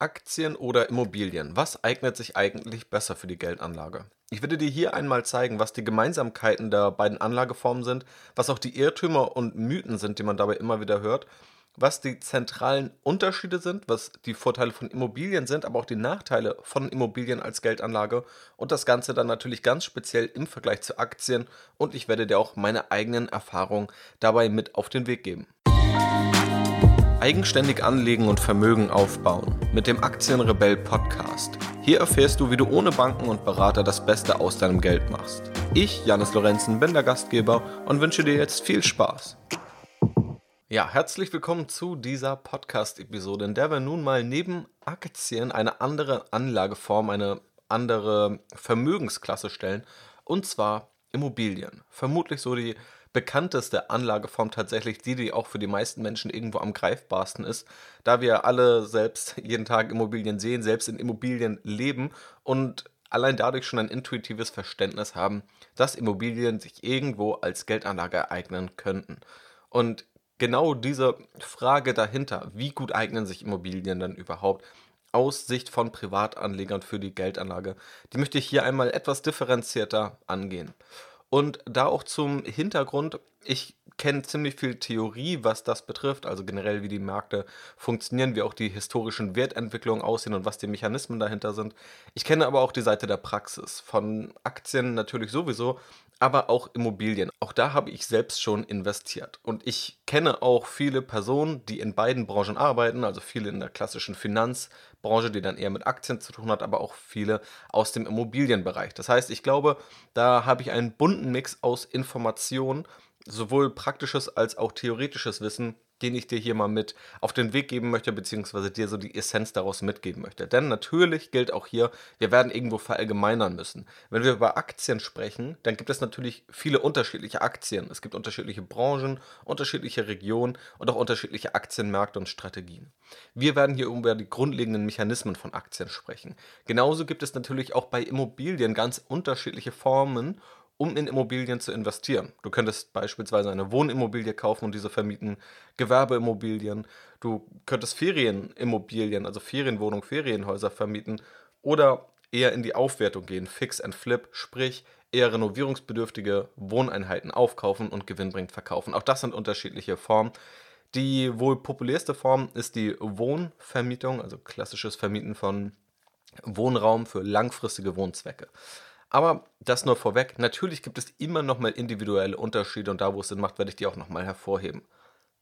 Aktien oder Immobilien? Was eignet sich eigentlich besser für die Geldanlage? Ich werde dir hier einmal zeigen, was die Gemeinsamkeiten der beiden Anlageformen sind, was auch die Irrtümer und Mythen sind, die man dabei immer wieder hört, was die zentralen Unterschiede sind, was die Vorteile von Immobilien sind, aber auch die Nachteile von Immobilien als Geldanlage und das Ganze dann natürlich ganz speziell im Vergleich zu Aktien und ich werde dir auch meine eigenen Erfahrungen dabei mit auf den Weg geben. Eigenständig anlegen und Vermögen aufbauen mit dem Aktienrebell Podcast. Hier erfährst du, wie du ohne Banken und Berater das Beste aus deinem Geld machst. Ich, Janis Lorenzen, bin der Gastgeber und wünsche dir jetzt viel Spaß. Ja, herzlich willkommen zu dieser Podcast-Episode, in der wir nun mal neben Aktien eine andere Anlageform, eine andere Vermögensklasse stellen, und zwar Immobilien. Vermutlich so die bekannteste Anlageform tatsächlich die, die auch für die meisten Menschen irgendwo am greifbarsten ist, da wir alle selbst jeden Tag Immobilien sehen, selbst in Immobilien leben und allein dadurch schon ein intuitives Verständnis haben, dass Immobilien sich irgendwo als Geldanlage ereignen könnten. Und genau diese Frage dahinter, wie gut eignen sich Immobilien dann überhaupt, aus Sicht von Privatanlegern für die Geldanlage, die möchte ich hier einmal etwas differenzierter angehen. Und da auch zum Hintergrund, ich kenne ziemlich viel Theorie, was das betrifft, also generell wie die Märkte funktionieren, wie auch die historischen Wertentwicklungen aussehen und was die Mechanismen dahinter sind. Ich kenne aber auch die Seite der Praxis, von Aktien natürlich sowieso, aber auch Immobilien. Auch da habe ich selbst schon investiert. Und ich kenne auch viele Personen, die in beiden Branchen arbeiten, also viele in der klassischen Finanzbranche, die dann eher mit Aktien zu tun hat, aber auch viele aus dem Immobilienbereich. Das heißt, ich glaube, da habe ich einen bunten Mix aus Informationen, sowohl praktisches als auch theoretisches Wissen, den ich dir hier mal mit auf den Weg geben möchte, beziehungsweise dir so die Essenz daraus mitgeben möchte. Denn natürlich gilt auch hier, wir werden irgendwo verallgemeinern müssen. Wenn wir über Aktien sprechen, dann gibt es natürlich viele unterschiedliche Aktien. Es gibt unterschiedliche Branchen, unterschiedliche Regionen und auch unterschiedliche Aktienmärkte und Strategien. Wir werden hier über die grundlegenden Mechanismen von Aktien sprechen. Genauso gibt es natürlich auch bei Immobilien ganz unterschiedliche Formen um in Immobilien zu investieren. Du könntest beispielsweise eine Wohnimmobilie kaufen und diese vermieten, Gewerbeimmobilien, du könntest Ferienimmobilien, also Ferienwohnungen, Ferienhäuser vermieten oder eher in die Aufwertung gehen, Fix and Flip, sprich eher renovierungsbedürftige Wohneinheiten aufkaufen und gewinnbringend verkaufen. Auch das sind unterschiedliche Formen. Die wohl populärste Form ist die Wohnvermietung, also klassisches Vermieten von Wohnraum für langfristige Wohnzwecke. Aber das nur vorweg. Natürlich gibt es immer noch mal individuelle Unterschiede und da, wo es Sinn macht, werde ich die auch noch mal hervorheben.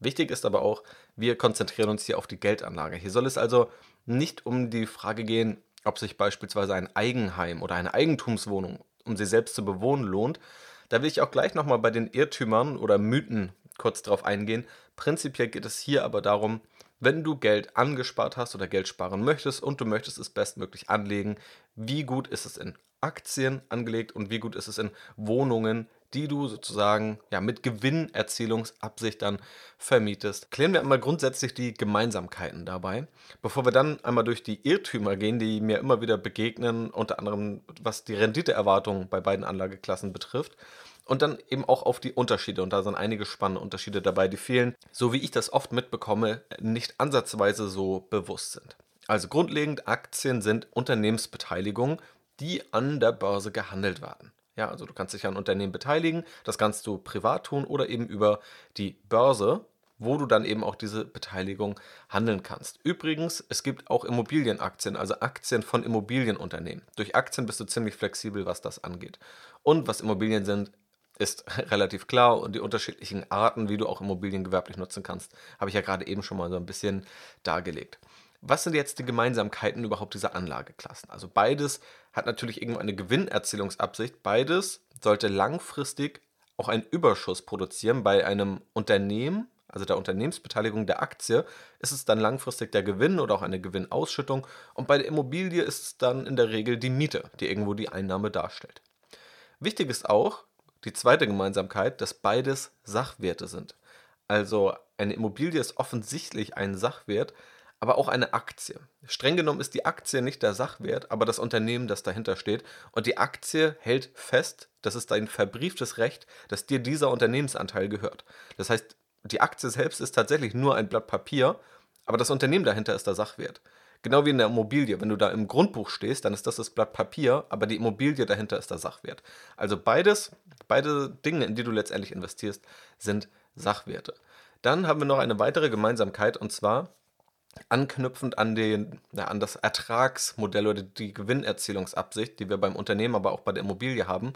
Wichtig ist aber auch, wir konzentrieren uns hier auf die Geldanlage. Hier soll es also nicht um die Frage gehen, ob sich beispielsweise ein Eigenheim oder eine Eigentumswohnung, um sie selbst zu bewohnen, lohnt. Da will ich auch gleich nochmal bei den Irrtümern oder Mythen kurz drauf eingehen. Prinzipiell geht es hier aber darum, wenn du Geld angespart hast oder Geld sparen möchtest und du möchtest es bestmöglich anlegen, wie gut ist es in Aktien angelegt und wie gut ist es in Wohnungen, die du sozusagen ja, mit Gewinnerzielungsabsicht dann vermietest. Klären wir einmal grundsätzlich die Gemeinsamkeiten dabei, bevor wir dann einmal durch die Irrtümer gehen, die mir immer wieder begegnen, unter anderem was die Renditeerwartungen bei beiden Anlageklassen betrifft. Und dann eben auch auf die Unterschiede. Und da sind einige spannende Unterschiede dabei, die fehlen, so wie ich das oft mitbekomme, nicht ansatzweise so bewusst sind. Also grundlegend, Aktien sind Unternehmensbeteiligungen, die an der Börse gehandelt werden. Ja, also du kannst dich an Unternehmen beteiligen, das kannst du privat tun oder eben über die Börse, wo du dann eben auch diese Beteiligung handeln kannst. Übrigens, es gibt auch Immobilienaktien, also Aktien von Immobilienunternehmen. Durch Aktien bist du ziemlich flexibel, was das angeht. Und was Immobilien sind, ist relativ klar und die unterschiedlichen Arten, wie du auch Immobilien gewerblich nutzen kannst, habe ich ja gerade eben schon mal so ein bisschen dargelegt. Was sind jetzt die Gemeinsamkeiten überhaupt dieser Anlageklassen? Also beides hat natürlich irgendwo eine Gewinnerzielungsabsicht. Beides sollte langfristig auch einen Überschuss produzieren. Bei einem Unternehmen, also der Unternehmensbeteiligung der Aktie, ist es dann langfristig der Gewinn oder auch eine Gewinnausschüttung. Und bei der Immobilie ist es dann in der Regel die Miete, die irgendwo die Einnahme darstellt. Wichtig ist auch die zweite Gemeinsamkeit, dass beides Sachwerte sind. Also eine Immobilie ist offensichtlich ein Sachwert, aber auch eine Aktie. Streng genommen ist die Aktie nicht der Sachwert, aber das Unternehmen, das dahinter steht. Und die Aktie hält fest, das ist dein verbrieftes Recht, dass dir dieser Unternehmensanteil gehört. Das heißt, die Aktie selbst ist tatsächlich nur ein Blatt Papier, aber das Unternehmen dahinter ist der Sachwert. Genau wie in der Immobilie. Wenn du da im Grundbuch stehst, dann ist das das Blatt Papier, aber die Immobilie dahinter ist der Sachwert. Also beides, beide Dinge, in die du letztendlich investierst, sind Sachwerte. Dann haben wir noch eine weitere Gemeinsamkeit und zwar anknüpfend an, den, ja, an das Ertragsmodell oder die Gewinnerzielungsabsicht, die wir beim Unternehmen, aber auch bei der Immobilie haben,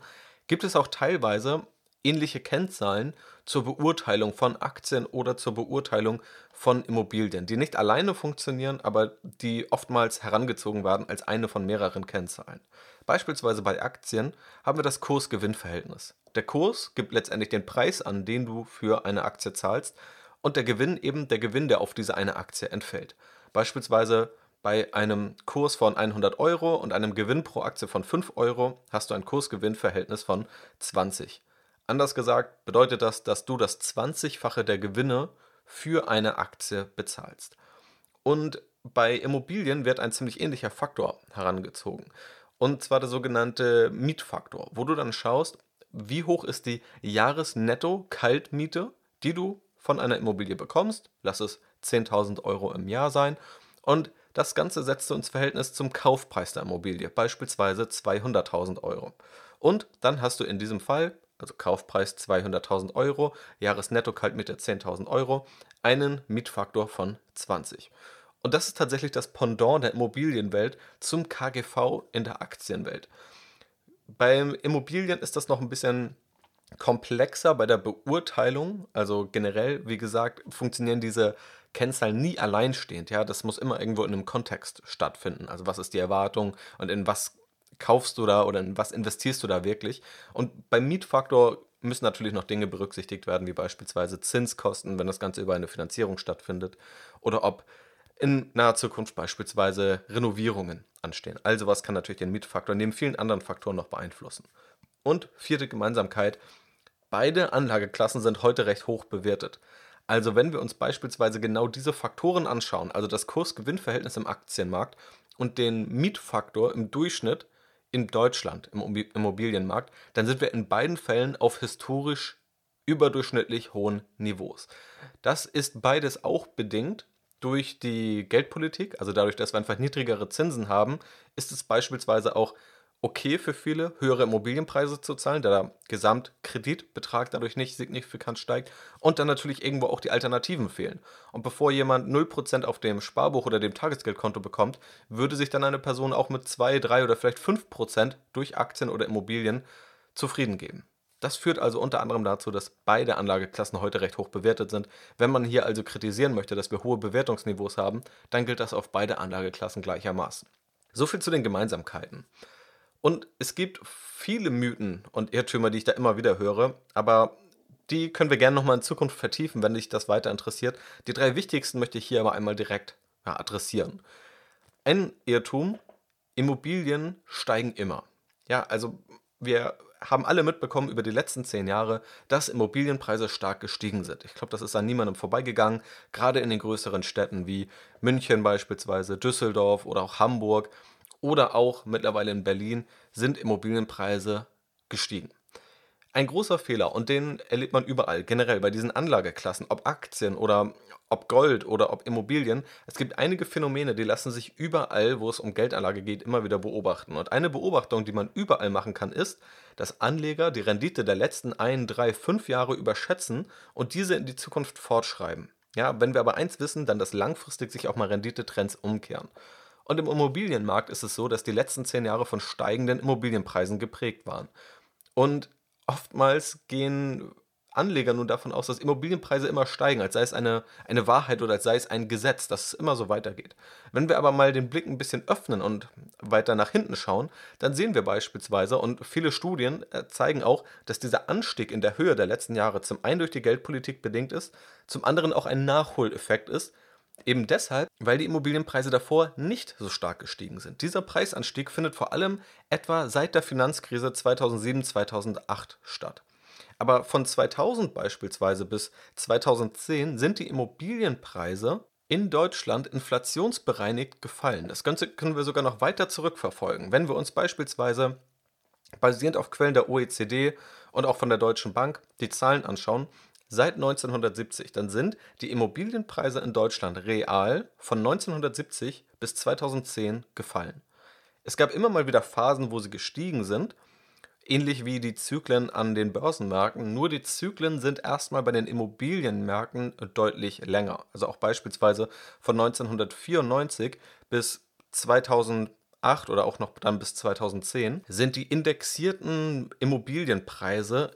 gibt es auch teilweise ähnliche Kennzahlen zur Beurteilung von Aktien oder zur Beurteilung von Immobilien, die nicht alleine funktionieren, aber die oftmals herangezogen werden als eine von mehreren Kennzahlen. Beispielsweise bei Aktien haben wir das Kurs-Gewinn-Verhältnis. Der Kurs gibt letztendlich den Preis an, den du für eine Aktie zahlst und der Gewinn eben der Gewinn, der auf diese eine Aktie entfällt. Beispielsweise bei einem Kurs von 100 Euro und einem Gewinn pro Aktie von 5 Euro hast du ein Kurs-Gewinn-Verhältnis von 20. Anders gesagt bedeutet das, dass du das 20-fache der Gewinne für eine Aktie bezahlst. Und bei Immobilien wird ein ziemlich ähnlicher Faktor herangezogen. Und zwar der sogenannte Mietfaktor, wo du dann schaust, wie hoch ist die Jahresnetto-Kaltmiete, die du von einer Immobilie bekommst. Lass es 10.000 Euro im Jahr sein. Und das Ganze setzt du ins Verhältnis zum Kaufpreis der Immobilie, beispielsweise 200.000 Euro. Und dann hast du in diesem Fall, also Kaufpreis 200.000 Euro, Jahresnetto-Kaltmiete 10.000 Euro, einen Mietfaktor von 20. Und das ist tatsächlich das Pendant der Immobilienwelt zum KGV in der Aktienwelt. Beim Immobilien ist das noch ein bisschen komplexer bei der Beurteilung. Also generell, wie gesagt, funktionieren diese Kennzahlen nie alleinstehend. Ja, das muss immer irgendwo in einem Kontext stattfinden. Also was ist die Erwartung und in was kaufst du da oder in was investierst du da wirklich? Und beim Mietfaktor müssen natürlich noch Dinge berücksichtigt werden, wie beispielsweise Zinskosten, wenn das Ganze über eine Finanzierung stattfindet, oder ob in naher Zukunft beispielsweise Renovierungen anstehen. Also was kann natürlich den Mietfaktor neben vielen anderen Faktoren noch beeinflussen. Und vierte Gemeinsamkeit, beide Anlageklassen sind heute recht hoch bewertet. Also wenn wir uns beispielsweise genau diese Faktoren anschauen, also das Kurs-Gewinn-Verhältnis im Aktienmarkt und den Mietfaktor im Durchschnitt in Deutschland im Immobilienmarkt, dann sind wir in beiden Fällen auf historisch überdurchschnittlich hohen Niveaus. Das ist beides auch bedingt durch die Geldpolitik, also dadurch, dass wir einfach niedrigere Zinsen haben, ist es beispielsweise auch okay für viele, höhere Immobilienpreise zu zahlen, da der Gesamtkreditbetrag dadurch nicht signifikant steigt und dann natürlich irgendwo auch die Alternativen fehlen. Und bevor jemand 0% auf dem Sparbuch oder dem Tagesgeldkonto bekommt, würde sich dann eine Person auch mit 2, 3 oder vielleicht 5% durch Aktien oder Immobilien zufrieden geben. Das führt also unter anderem dazu, dass beide Anlageklassen heute recht hoch bewertet sind. Wenn man hier also kritisieren möchte, dass wir hohe Bewertungsniveaus haben, dann gilt das auf beide Anlageklassen gleichermaßen. So viel zu den Gemeinsamkeiten. Und es gibt viele Mythen und Irrtümer, die ich da immer wieder höre, aber die können wir gerne nochmal in Zukunft vertiefen, wenn dich das weiter interessiert. Die drei wichtigsten möchte ich hier aber einmal direkt ja, adressieren. Ein Irrtum, Immobilien steigen immer. Ja, also wir haben alle mitbekommen über die letzten zehn Jahre, dass Immobilienpreise stark gestiegen sind. Ich glaube, das ist an niemandem vorbeigegangen, gerade in den größeren Städten wie München beispielsweise, Düsseldorf oder auch Hamburg oder auch mittlerweile in Berlin sind Immobilienpreise gestiegen. Ein großer Fehler, und den erlebt man überall, generell bei diesen Anlageklassen, ob Aktien oder ob Gold oder ob Immobilien. Es gibt einige Phänomene, die lassen sich überall, wo es um Geldanlage geht, immer wieder beobachten. Und eine Beobachtung, die man überall machen kann, ist, dass Anleger die Rendite der letzten ein, drei, fünf Jahre überschätzen und diese in die Zukunft fortschreiben. Ja, wenn wir aber eins wissen, dann dass langfristig sich auch mal Renditetrends umkehren. Und im Immobilienmarkt ist es so, dass die letzten zehn Jahre von steigenden Immobilienpreisen geprägt waren. Und oftmals gehen Anleger nun davon aus, dass Immobilienpreise immer steigen, als sei es eine, eine Wahrheit oder als sei es ein Gesetz, dass es immer so weitergeht. Wenn wir aber mal den Blick ein bisschen öffnen und weiter nach hinten schauen, dann sehen wir beispielsweise, und viele Studien äh, zeigen auch, dass dieser Anstieg in der Höhe der letzten Jahre zum einen durch die Geldpolitik bedingt ist, zum anderen auch ein Nachholeffekt ist, Eben deshalb, weil die Immobilienpreise davor nicht so stark gestiegen sind. Dieser Preisanstieg findet vor allem etwa seit der Finanzkrise 2007-2008 statt. Aber von 2000 beispielsweise bis 2010 sind die Immobilienpreise in Deutschland inflationsbereinigt gefallen. Das Ganze können wir sogar noch weiter zurückverfolgen. Wenn wir uns beispielsweise basierend auf Quellen der OECD und auch von der Deutschen Bank die Zahlen anschauen, seit 1970, dann sind die Immobilienpreise in Deutschland real von 1970 bis 2010 gefallen. Es gab immer mal wieder Phasen, wo sie gestiegen sind, ähnlich wie die Zyklen an den Börsenmärkten, nur die Zyklen sind erstmal bei den Immobilienmärkten deutlich länger. Also auch beispielsweise von 1994 bis 2008 oder auch noch dann bis 2010 sind die indexierten Immobilienpreise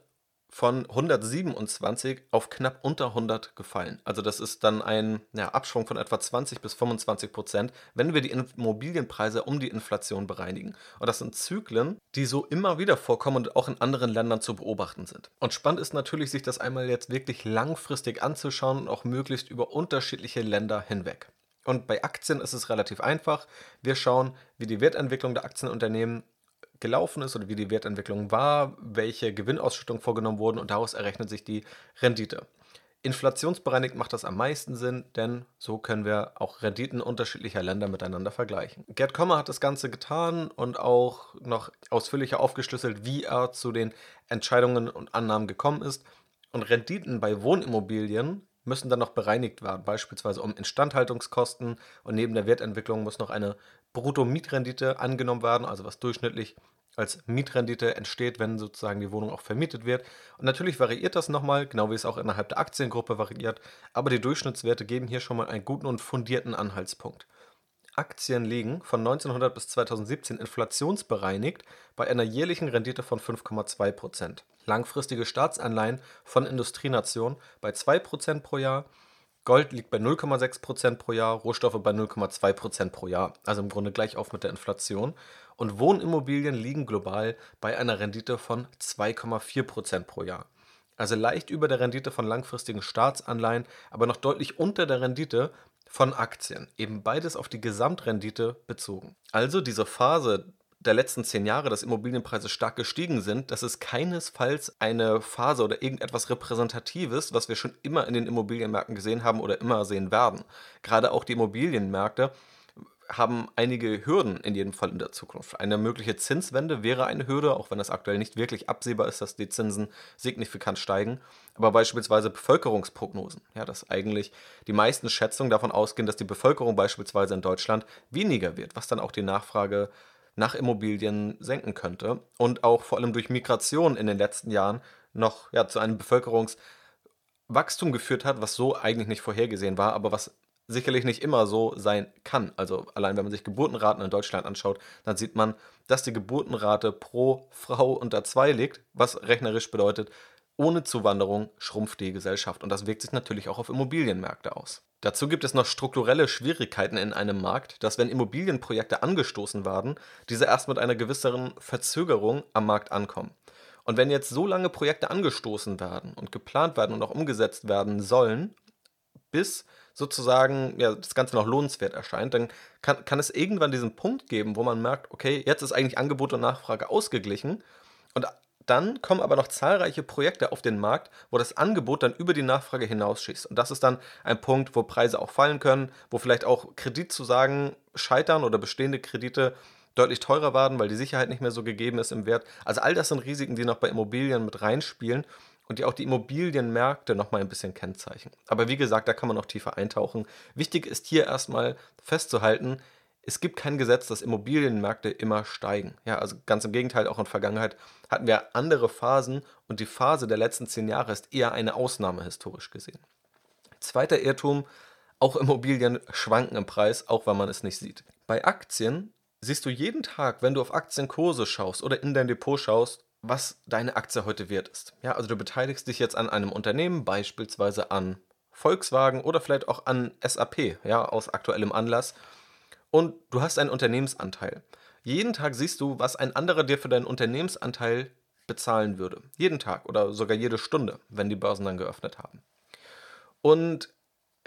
von 127 auf knapp unter 100 gefallen. Also das ist dann ein ja, Abschwung von etwa 20 bis 25 Prozent, wenn wir die Immobilienpreise um die Inflation bereinigen. Und das sind Zyklen, die so immer wieder vorkommen und auch in anderen Ländern zu beobachten sind. Und spannend ist natürlich, sich das einmal jetzt wirklich langfristig anzuschauen und auch möglichst über unterschiedliche Länder hinweg. Und bei Aktien ist es relativ einfach. Wir schauen, wie die Wertentwicklung der Aktienunternehmen gelaufen ist oder wie die Wertentwicklung war, welche Gewinnausschüttungen vorgenommen wurden und daraus errechnet sich die Rendite. Inflationsbereinigt macht das am meisten Sinn, denn so können wir auch Renditen unterschiedlicher Länder miteinander vergleichen. Gerd Kommer hat das Ganze getan und auch noch ausführlicher aufgeschlüsselt, wie er zu den Entscheidungen und Annahmen gekommen ist. Und Renditen bei Wohnimmobilien müssen dann noch bereinigt werden, beispielsweise um Instandhaltungskosten und neben der Wertentwicklung muss noch eine Brutto-Mietrendite angenommen werden, also was durchschnittlich als Mietrendite entsteht, wenn sozusagen die Wohnung auch vermietet wird. Und natürlich variiert das nochmal, genau wie es auch innerhalb der Aktiengruppe variiert, aber die Durchschnittswerte geben hier schon mal einen guten und fundierten Anhaltspunkt. Aktien liegen von 1900 bis 2017 inflationsbereinigt bei einer jährlichen Rendite von 5,2%. Langfristige Staatsanleihen von Industrienationen bei 2% pro Jahr. Gold liegt bei 0,6% pro Jahr, Rohstoffe bei 0,2% pro Jahr, also im Grunde gleich auf mit der Inflation. Und Wohnimmobilien liegen global bei einer Rendite von 2,4% pro Jahr. Also leicht über der Rendite von langfristigen Staatsanleihen, aber noch deutlich unter der Rendite von Aktien. Eben beides auf die Gesamtrendite bezogen. Also diese Phase der letzten zehn Jahre, dass Immobilienpreise stark gestiegen sind, das ist keinesfalls eine Phase oder irgendetwas Repräsentatives, was wir schon immer in den Immobilienmärkten gesehen haben oder immer sehen werden. Gerade auch die Immobilienmärkte haben einige Hürden in jedem Fall in der Zukunft. Eine mögliche Zinswende wäre eine Hürde, auch wenn es aktuell nicht wirklich absehbar ist, dass die Zinsen signifikant steigen. Aber beispielsweise Bevölkerungsprognosen, ja, dass eigentlich die meisten Schätzungen davon ausgehen, dass die Bevölkerung beispielsweise in Deutschland weniger wird, was dann auch die Nachfrage nach Immobilien senken könnte und auch vor allem durch Migration in den letzten Jahren noch ja, zu einem Bevölkerungswachstum geführt hat, was so eigentlich nicht vorhergesehen war, aber was sicherlich nicht immer so sein kann. Also allein wenn man sich Geburtenraten in Deutschland anschaut, dann sieht man, dass die Geburtenrate pro Frau unter 2 liegt, was rechnerisch bedeutet, ohne Zuwanderung schrumpft die Gesellschaft und das wirkt sich natürlich auch auf Immobilienmärkte aus. Dazu gibt es noch strukturelle Schwierigkeiten in einem Markt, dass wenn Immobilienprojekte angestoßen werden, diese erst mit einer gewisseren Verzögerung am Markt ankommen. Und wenn jetzt so lange Projekte angestoßen werden und geplant werden und auch umgesetzt werden sollen, bis sozusagen ja, das Ganze noch lohnenswert erscheint, dann kann, kann es irgendwann diesen Punkt geben, wo man merkt, okay, jetzt ist eigentlich Angebot und Nachfrage ausgeglichen und dann kommen aber noch zahlreiche Projekte auf den Markt, wo das Angebot dann über die Nachfrage hinausschießt. Und das ist dann ein Punkt, wo Preise auch fallen können, wo vielleicht auch Kreditzusagen scheitern oder bestehende Kredite deutlich teurer werden, weil die Sicherheit nicht mehr so gegeben ist im Wert. Also all das sind Risiken, die noch bei Immobilien mit reinspielen und die auch die Immobilienmärkte nochmal ein bisschen kennzeichnen. Aber wie gesagt, da kann man noch tiefer eintauchen. Wichtig ist hier erstmal festzuhalten, es gibt kein Gesetz, dass Immobilienmärkte immer steigen. Ja, also ganz im Gegenteil, auch in der Vergangenheit hatten wir andere Phasen und die Phase der letzten zehn Jahre ist eher eine Ausnahme historisch gesehen. Zweiter Irrtum, auch Immobilien schwanken im Preis, auch wenn man es nicht sieht. Bei Aktien siehst du jeden Tag, wenn du auf Aktienkurse schaust oder in dein Depot schaust, was deine Aktie heute wert ist. Ja, also du beteiligst dich jetzt an einem Unternehmen, beispielsweise an Volkswagen oder vielleicht auch an SAP, ja, aus aktuellem Anlass. Und du hast einen Unternehmensanteil. Jeden Tag siehst du, was ein anderer dir für deinen Unternehmensanteil bezahlen würde. Jeden Tag oder sogar jede Stunde, wenn die Börsen dann geöffnet haben. Und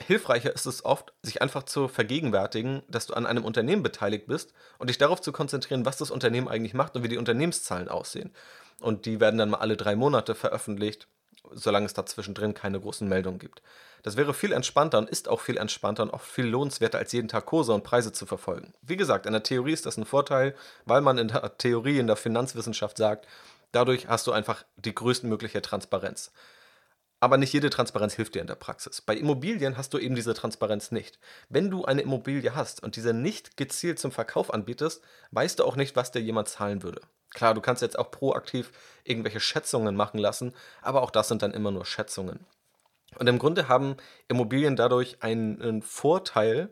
hilfreicher ist es oft, sich einfach zu vergegenwärtigen, dass du an einem Unternehmen beteiligt bist und dich darauf zu konzentrieren, was das Unternehmen eigentlich macht und wie die Unternehmenszahlen aussehen. Und die werden dann mal alle drei Monate veröffentlicht, solange es da zwischendrin keine großen Meldungen gibt. Das wäre viel entspannter und ist auch viel entspannter und auch viel lohnenswerter, als jeden Tag Kurse und Preise zu verfolgen. Wie gesagt, in der Theorie ist das ein Vorteil, weil man in der Theorie, in der Finanzwissenschaft sagt, dadurch hast du einfach die größtmögliche Transparenz. Aber nicht jede Transparenz hilft dir in der Praxis. Bei Immobilien hast du eben diese Transparenz nicht. Wenn du eine Immobilie hast und diese nicht gezielt zum Verkauf anbietest, weißt du auch nicht, was dir jemand zahlen würde. Klar, du kannst jetzt auch proaktiv irgendwelche Schätzungen machen lassen, aber auch das sind dann immer nur Schätzungen. Und im Grunde haben Immobilien dadurch einen Vorteil,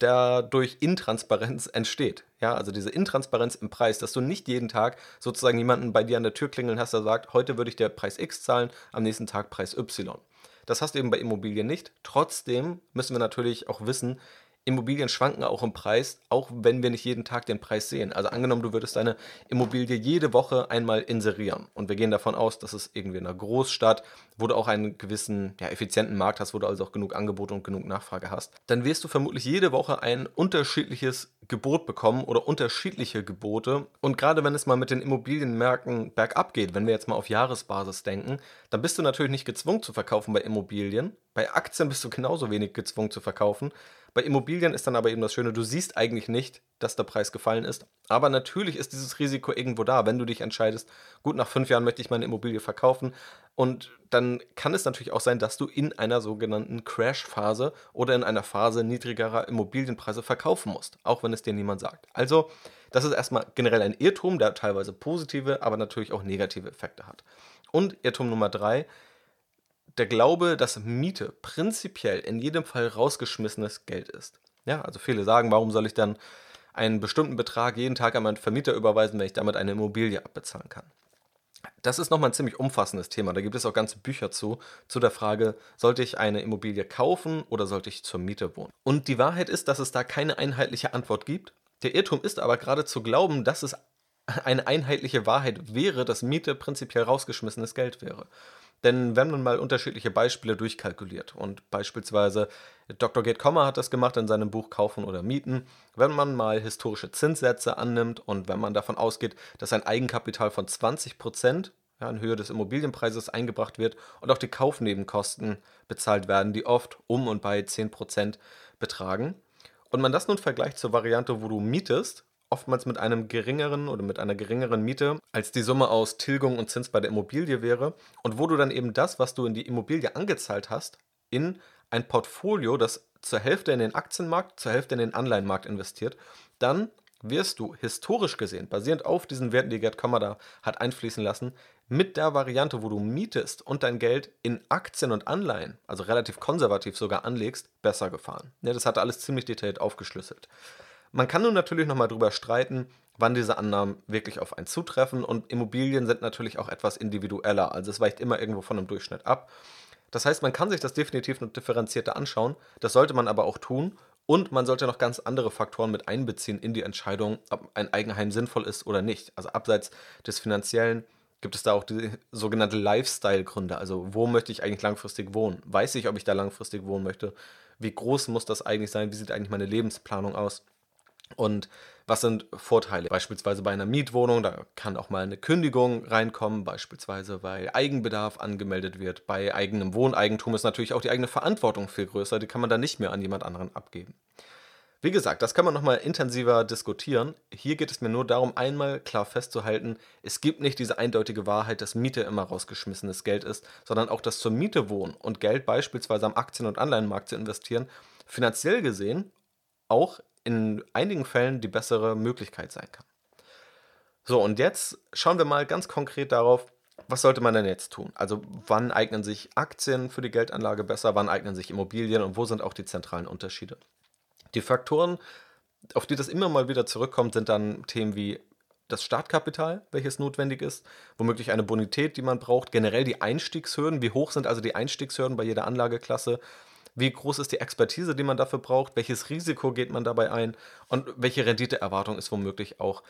der durch Intransparenz entsteht. Ja, also diese Intransparenz im Preis, dass du nicht jeden Tag sozusagen jemanden bei dir an der Tür klingeln hast, der sagt, heute würde ich dir Preis X zahlen, am nächsten Tag Preis Y. Das hast du eben bei Immobilien nicht. Trotzdem müssen wir natürlich auch wissen, Immobilien schwanken auch im Preis, auch wenn wir nicht jeden Tag den Preis sehen. Also angenommen, du würdest deine Immobilie jede Woche einmal inserieren. Und wir gehen davon aus, dass es irgendwie in einer Großstadt, wo du auch einen gewissen ja, effizienten Markt hast, wo du also auch genug Angebot und genug Nachfrage hast, dann wirst du vermutlich jede Woche ein unterschiedliches Gebot bekommen oder unterschiedliche Gebote. Und gerade wenn es mal mit den Immobilienmärkten bergab geht, wenn wir jetzt mal auf Jahresbasis denken, dann bist du natürlich nicht gezwungen zu verkaufen bei Immobilien. Bei Aktien bist du genauso wenig gezwungen zu verkaufen. Bei Immobilien ist dann aber eben das Schöne, du siehst eigentlich nicht, dass der Preis gefallen ist. Aber natürlich ist dieses Risiko irgendwo da, wenn du dich entscheidest, gut, nach fünf Jahren möchte ich meine Immobilie verkaufen. Und dann kann es natürlich auch sein, dass du in einer sogenannten Crash-Phase oder in einer Phase niedrigerer Immobilienpreise verkaufen musst, auch wenn es dir niemand sagt. Also, das ist erstmal generell ein Irrtum, der teilweise positive, aber natürlich auch negative Effekte hat. Und Irrtum Nummer drei, der Glaube, dass Miete prinzipiell in jedem Fall rausgeschmissenes Geld ist. Ja, also viele sagen, warum soll ich dann einen bestimmten Betrag jeden Tag an meinen Vermieter überweisen, wenn ich damit eine Immobilie abbezahlen kann. Das ist nochmal ein ziemlich umfassendes Thema. Da gibt es auch ganze Bücher zu, zu der Frage, sollte ich eine Immobilie kaufen oder sollte ich zur Miete wohnen? Und die Wahrheit ist, dass es da keine einheitliche Antwort gibt. Der Irrtum ist aber gerade zu glauben, dass es eine einheitliche Wahrheit wäre, dass Miete prinzipiell rausgeschmissenes Geld wäre. Denn wenn man mal unterschiedliche Beispiele durchkalkuliert und beispielsweise Dr. Gate Kommer hat das gemacht in seinem Buch Kaufen oder Mieten, wenn man mal historische Zinssätze annimmt und wenn man davon ausgeht, dass ein Eigenkapital von 20 Prozent ja, in Höhe des Immobilienpreises eingebracht wird und auch die Kaufnebenkosten bezahlt werden, die oft um und bei 10 Prozent betragen. Und man das nun vergleicht zur Variante, wo du mietest, oftmals mit einem geringeren oder mit einer geringeren Miete, als die Summe aus Tilgung und Zins bei der Immobilie wäre und wo du dann eben das, was du in die Immobilie angezahlt hast, in ein Portfolio, das zur Hälfte in den Aktienmarkt, zur Hälfte in den Anleihenmarkt investiert, dann wirst du historisch gesehen, basierend auf diesen Werten, die Gerd Kommer da hat einfließen lassen, mit der Variante, wo du mietest und dein Geld in Aktien und Anleihen, also relativ konservativ sogar anlegst, besser gefahren. Ja, das hat er alles ziemlich detailliert aufgeschlüsselt. Man kann nun natürlich nochmal drüber streiten, wann diese Annahmen wirklich auf einen zutreffen und Immobilien sind natürlich auch etwas individueller, also es weicht immer irgendwo von einem Durchschnitt ab. Das heißt, man kann sich das definitiv noch differenzierter anschauen, das sollte man aber auch tun und man sollte noch ganz andere Faktoren mit einbeziehen in die Entscheidung, ob ein Eigenheim sinnvoll ist oder nicht. Also abseits des finanziellen gibt es da auch die sogenannte Lifestyle-Gründe. Also wo möchte ich eigentlich langfristig wohnen? Weiß ich, ob ich da langfristig wohnen möchte? Wie groß muss das eigentlich sein? Wie sieht eigentlich meine Lebensplanung aus? Und was sind Vorteile? Beispielsweise bei einer Mietwohnung, da kann auch mal eine Kündigung reinkommen, beispielsweise weil Eigenbedarf angemeldet wird. Bei eigenem Wohneigentum ist natürlich auch die eigene Verantwortung viel größer, die kann man dann nicht mehr an jemand anderen abgeben. Wie gesagt, das kann man nochmal intensiver diskutieren. Hier geht es mir nur darum, einmal klar festzuhalten, es gibt nicht diese eindeutige Wahrheit, dass Miete immer rausgeschmissenes Geld ist, sondern auch, dass zur Miete wohnen und Geld beispielsweise am Aktien- und Anleihenmarkt zu investieren, finanziell gesehen auch in einigen Fällen die bessere Möglichkeit sein kann. So, und jetzt schauen wir mal ganz konkret darauf, was sollte man denn jetzt tun? Also wann eignen sich Aktien für die Geldanlage besser, wann eignen sich Immobilien und wo sind auch die zentralen Unterschiede? Die Faktoren, auf die das immer mal wieder zurückkommt, sind dann Themen wie das Startkapital, welches notwendig ist, womöglich eine Bonität, die man braucht, generell die Einstiegshürden, wie hoch sind also die Einstiegshürden bei jeder Anlageklasse, wie groß ist die Expertise, die man dafür braucht? Welches Risiko geht man dabei ein? Und welche Renditeerwartung ist womöglich auch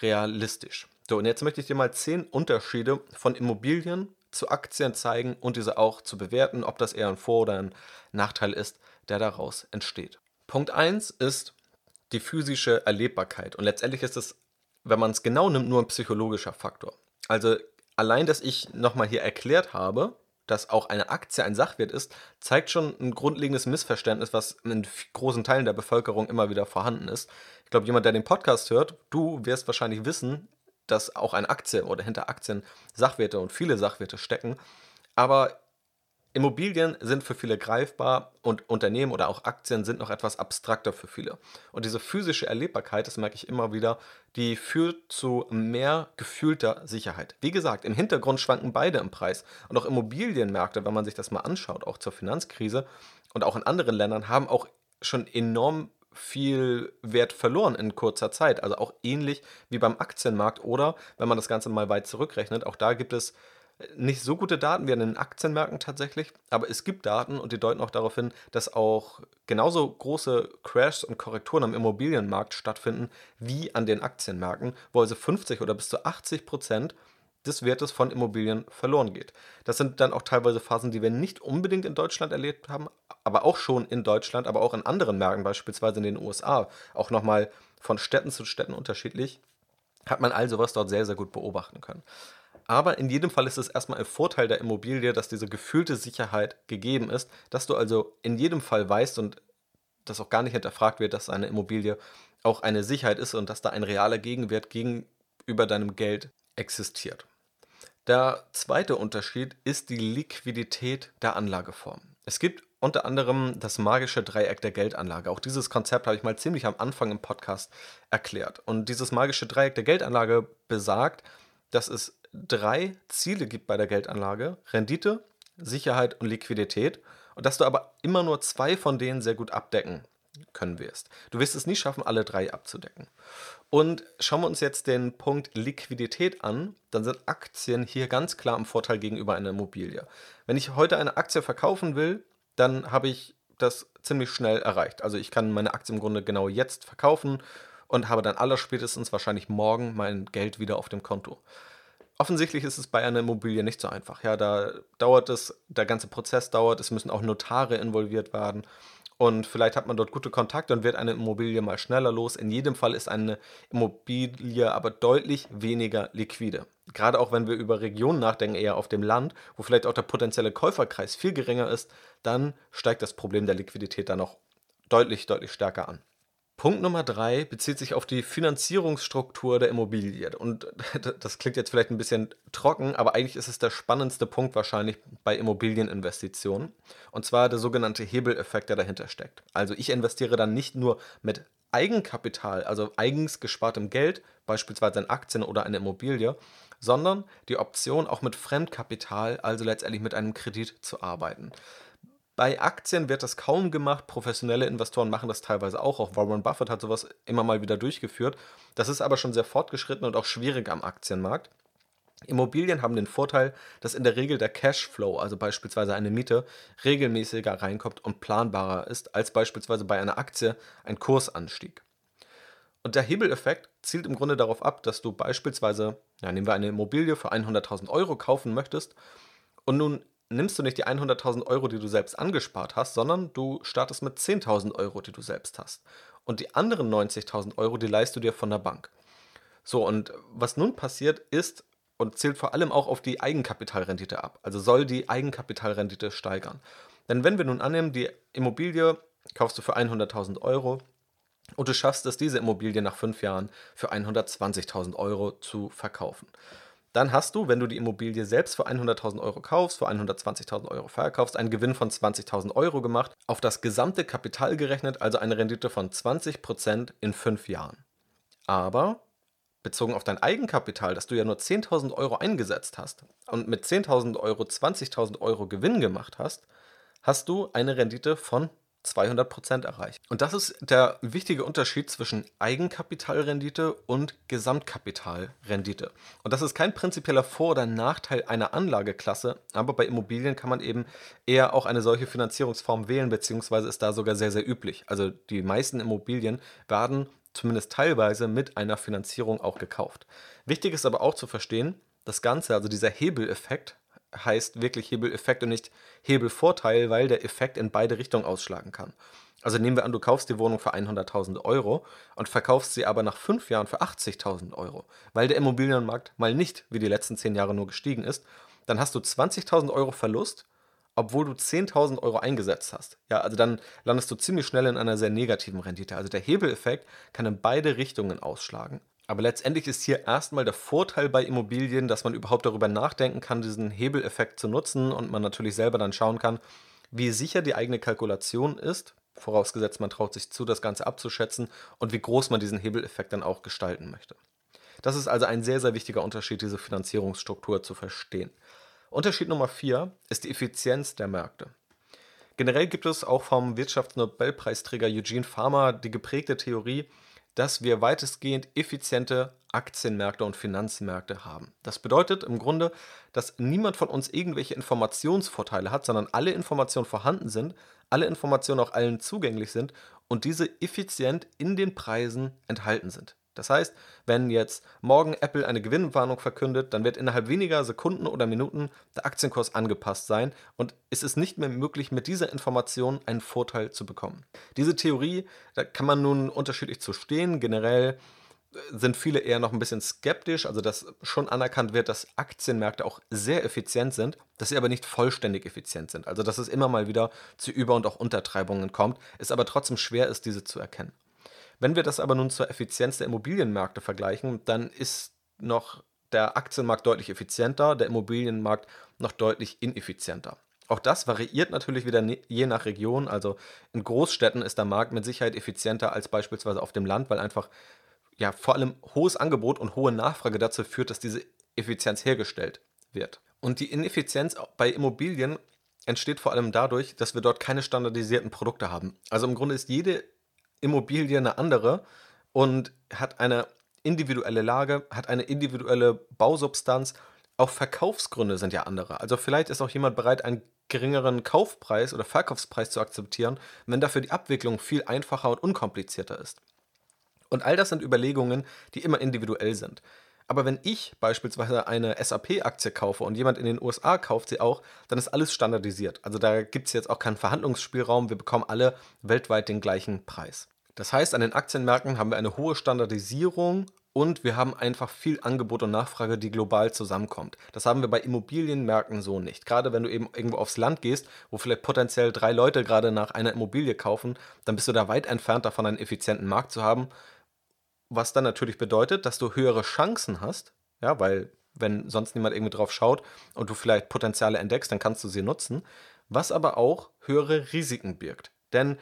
realistisch? So, und jetzt möchte ich dir mal zehn Unterschiede von Immobilien zu Aktien zeigen und diese auch zu bewerten, ob das eher ein Vor- oder ein Nachteil ist, der daraus entsteht. Punkt 1 ist die physische Erlebbarkeit. Und letztendlich ist es, wenn man es genau nimmt, nur ein psychologischer Faktor. Also allein, dass ich nochmal hier erklärt habe, dass auch eine Aktie ein Sachwert ist, zeigt schon ein grundlegendes Missverständnis, was in großen Teilen der Bevölkerung immer wieder vorhanden ist. Ich glaube, jemand, der den Podcast hört, du wirst wahrscheinlich wissen, dass auch eine Aktie oder hinter Aktien Sachwerte und viele Sachwerte stecken. Aber Immobilien sind für viele greifbar und Unternehmen oder auch Aktien sind noch etwas abstrakter für viele. Und diese physische Erlebbarkeit, das merke ich immer wieder, die führt zu mehr gefühlter Sicherheit. Wie gesagt, im Hintergrund schwanken beide im Preis. Und auch Immobilienmärkte, wenn man sich das mal anschaut, auch zur Finanzkrise und auch in anderen Ländern, haben auch schon enorm viel Wert verloren in kurzer Zeit. Also auch ähnlich wie beim Aktienmarkt oder wenn man das Ganze mal weit zurückrechnet, auch da gibt es nicht so gute Daten wie an den Aktienmärkten tatsächlich, aber es gibt Daten und die deuten auch darauf hin, dass auch genauso große Crashs und Korrekturen am Immobilienmarkt stattfinden wie an den Aktienmärkten, wo also 50 oder bis zu 80 Prozent des Wertes von Immobilien verloren geht. Das sind dann auch teilweise Phasen, die wir nicht unbedingt in Deutschland erlebt haben, aber auch schon in Deutschland, aber auch in anderen Märkten, beispielsweise in den USA, auch nochmal von Städten zu Städten unterschiedlich, hat man also was dort sehr, sehr gut beobachten können. Aber in jedem Fall ist es erstmal ein Vorteil der Immobilie, dass diese gefühlte Sicherheit gegeben ist, dass du also in jedem Fall weißt und das auch gar nicht hinterfragt wird, dass eine Immobilie auch eine Sicherheit ist und dass da ein realer Gegenwert gegenüber deinem Geld existiert. Der zweite Unterschied ist die Liquidität der Anlageform. Es gibt unter anderem das magische Dreieck der Geldanlage. Auch dieses Konzept habe ich mal ziemlich am Anfang im Podcast erklärt. Und dieses magische Dreieck der Geldanlage besagt, dass es drei Ziele gibt bei der Geldanlage: Rendite, Sicherheit und Liquidität. Und dass du aber immer nur zwei von denen sehr gut abdecken können wirst. Du wirst es nie schaffen, alle drei abzudecken. Und schauen wir uns jetzt den Punkt Liquidität an, dann sind Aktien hier ganz klar im Vorteil gegenüber einer Immobilie. Wenn ich heute eine Aktie verkaufen will, dann habe ich das ziemlich schnell erreicht. Also ich kann meine Aktie im Grunde genau jetzt verkaufen und habe dann allerspätestens wahrscheinlich morgen mein Geld wieder auf dem Konto. Offensichtlich ist es bei einer Immobilie nicht so einfach. Ja, da dauert es, der ganze Prozess dauert, es müssen auch Notare involviert werden. Und vielleicht hat man dort gute Kontakte und wird eine Immobilie mal schneller los. In jedem Fall ist eine Immobilie aber deutlich weniger liquide. Gerade auch wenn wir über Regionen nachdenken, eher auf dem Land, wo vielleicht auch der potenzielle Käuferkreis viel geringer ist, dann steigt das Problem der Liquidität dann noch deutlich, deutlich stärker an. Punkt Nummer drei bezieht sich auf die Finanzierungsstruktur der Immobilie. Und das klingt jetzt vielleicht ein bisschen trocken, aber eigentlich ist es der spannendste Punkt wahrscheinlich bei Immobilieninvestitionen. Und zwar der sogenannte Hebeleffekt, der dahinter steckt. Also ich investiere dann nicht nur mit Eigenkapital, also eigens gespartem Geld, beispielsweise in Aktien oder eine Immobilie, sondern die Option auch mit Fremdkapital, also letztendlich mit einem Kredit zu arbeiten. Bei Aktien wird das kaum gemacht. Professionelle Investoren machen das teilweise auch. Auch Warren Buffett hat sowas immer mal wieder durchgeführt. Das ist aber schon sehr fortgeschritten und auch schwierig am Aktienmarkt. Immobilien haben den Vorteil, dass in der Regel der Cashflow, also beispielsweise eine Miete, regelmäßiger reinkommt und planbarer ist als beispielsweise bei einer Aktie ein Kursanstieg. Und der Hebeleffekt zielt im Grunde darauf ab, dass du beispielsweise, ja, nehmen wir eine Immobilie für 100.000 Euro kaufen möchtest und nun nimmst du nicht die 100.000 Euro, die du selbst angespart hast, sondern du startest mit 10.000 Euro, die du selbst hast. Und die anderen 90.000 Euro, die leist du dir von der Bank. So, und was nun passiert ist und zählt vor allem auch auf die Eigenkapitalrendite ab. Also soll die Eigenkapitalrendite steigern. Denn wenn wir nun annehmen, die Immobilie kaufst du für 100.000 Euro und du schaffst es, diese Immobilie nach fünf Jahren für 120.000 Euro zu verkaufen dann hast du, wenn du die Immobilie selbst für 100.000 Euro kaufst, für 120.000 Euro verkaufst, einen Gewinn von 20.000 Euro gemacht, auf das gesamte Kapital gerechnet, also eine Rendite von 20% in fünf Jahren. Aber bezogen auf dein Eigenkapital, dass du ja nur 10.000 Euro eingesetzt hast und mit 10.000 Euro 20.000 Euro Gewinn gemacht hast, hast du eine Rendite von 200 Prozent erreicht. Und das ist der wichtige Unterschied zwischen Eigenkapitalrendite und Gesamtkapitalrendite. Und das ist kein prinzipieller Vor- oder Nachteil einer Anlageklasse, aber bei Immobilien kann man eben eher auch eine solche Finanzierungsform wählen, beziehungsweise ist da sogar sehr, sehr üblich. Also die meisten Immobilien werden zumindest teilweise mit einer Finanzierung auch gekauft. Wichtig ist aber auch zu verstehen, das Ganze, also dieser Hebeleffekt, heißt wirklich Hebeleffekt und nicht Hebelvorteil, weil der Effekt in beide Richtungen ausschlagen kann. Also nehmen wir an, du kaufst die Wohnung für 100.000 Euro und verkaufst sie aber nach fünf Jahren für 80.000 Euro, weil der Immobilienmarkt mal nicht wie die letzten zehn Jahre nur gestiegen ist, dann hast du 20.000 Euro Verlust, obwohl du 10.000 Euro eingesetzt hast. Ja, also dann landest du ziemlich schnell in einer sehr negativen Rendite. Also der Hebeleffekt kann in beide Richtungen ausschlagen. Aber letztendlich ist hier erstmal der Vorteil bei Immobilien, dass man überhaupt darüber nachdenken kann, diesen Hebeleffekt zu nutzen und man natürlich selber dann schauen kann, wie sicher die eigene Kalkulation ist, vorausgesetzt man traut sich zu, das Ganze abzuschätzen und wie groß man diesen Hebeleffekt dann auch gestalten möchte. Das ist also ein sehr, sehr wichtiger Unterschied, diese Finanzierungsstruktur zu verstehen. Unterschied Nummer vier ist die Effizienz der Märkte. Generell gibt es auch vom Wirtschaftsnobelpreisträger Eugene Farmer die geprägte Theorie, dass wir weitestgehend effiziente Aktienmärkte und Finanzmärkte haben. Das bedeutet im Grunde, dass niemand von uns irgendwelche Informationsvorteile hat, sondern alle Informationen vorhanden sind, alle Informationen auch allen zugänglich sind und diese effizient in den Preisen enthalten sind. Das heißt, wenn jetzt morgen Apple eine Gewinnwarnung verkündet, dann wird innerhalb weniger Sekunden oder Minuten der Aktienkurs angepasst sein und es ist nicht mehr möglich, mit dieser Information einen Vorteil zu bekommen. Diese Theorie, da kann man nun unterschiedlich zu stehen. Generell äh, sind viele eher noch ein bisschen skeptisch, also dass schon anerkannt wird, dass Aktienmärkte auch sehr effizient sind, dass sie aber nicht vollständig effizient sind. Also dass es immer mal wieder zu Über- und auch Untertreibungen kommt, es aber trotzdem schwer ist, diese zu erkennen. Wenn wir das aber nun zur Effizienz der Immobilienmärkte vergleichen, dann ist noch der Aktienmarkt deutlich effizienter, der Immobilienmarkt noch deutlich ineffizienter. Auch das variiert natürlich wieder ne, je nach Region. Also in Großstädten ist der Markt mit Sicherheit effizienter als beispielsweise auf dem Land, weil einfach ja vor allem hohes Angebot und hohe Nachfrage dazu führt, dass diese Effizienz hergestellt wird. Und die Ineffizienz bei Immobilien entsteht vor allem dadurch, dass wir dort keine standardisierten Produkte haben. Also im Grunde ist jede Immobilie eine andere und hat eine individuelle Lage, hat eine individuelle Bausubstanz. Auch Verkaufsgründe sind ja andere. Also vielleicht ist auch jemand bereit, einen geringeren Kaufpreis oder Verkaufspreis zu akzeptieren, wenn dafür die Abwicklung viel einfacher und unkomplizierter ist. Und all das sind Überlegungen, die immer individuell sind. Aber wenn ich beispielsweise eine SAP-Aktie kaufe und jemand in den USA kauft sie auch, dann ist alles standardisiert. Also da gibt es jetzt auch keinen Verhandlungsspielraum. Wir bekommen alle weltweit den gleichen Preis. Das heißt, an den Aktienmärkten haben wir eine hohe Standardisierung und wir haben einfach viel Angebot und Nachfrage, die global zusammenkommt. Das haben wir bei Immobilienmärkten so nicht. Gerade wenn du eben irgendwo aufs Land gehst, wo vielleicht potenziell drei Leute gerade nach einer Immobilie kaufen, dann bist du da weit entfernt davon, einen effizienten Markt zu haben. Was dann natürlich bedeutet, dass du höhere Chancen hast, ja, weil wenn sonst niemand irgendwie drauf schaut und du vielleicht Potenziale entdeckst, dann kannst du sie nutzen, was aber auch höhere Risiken birgt. Denn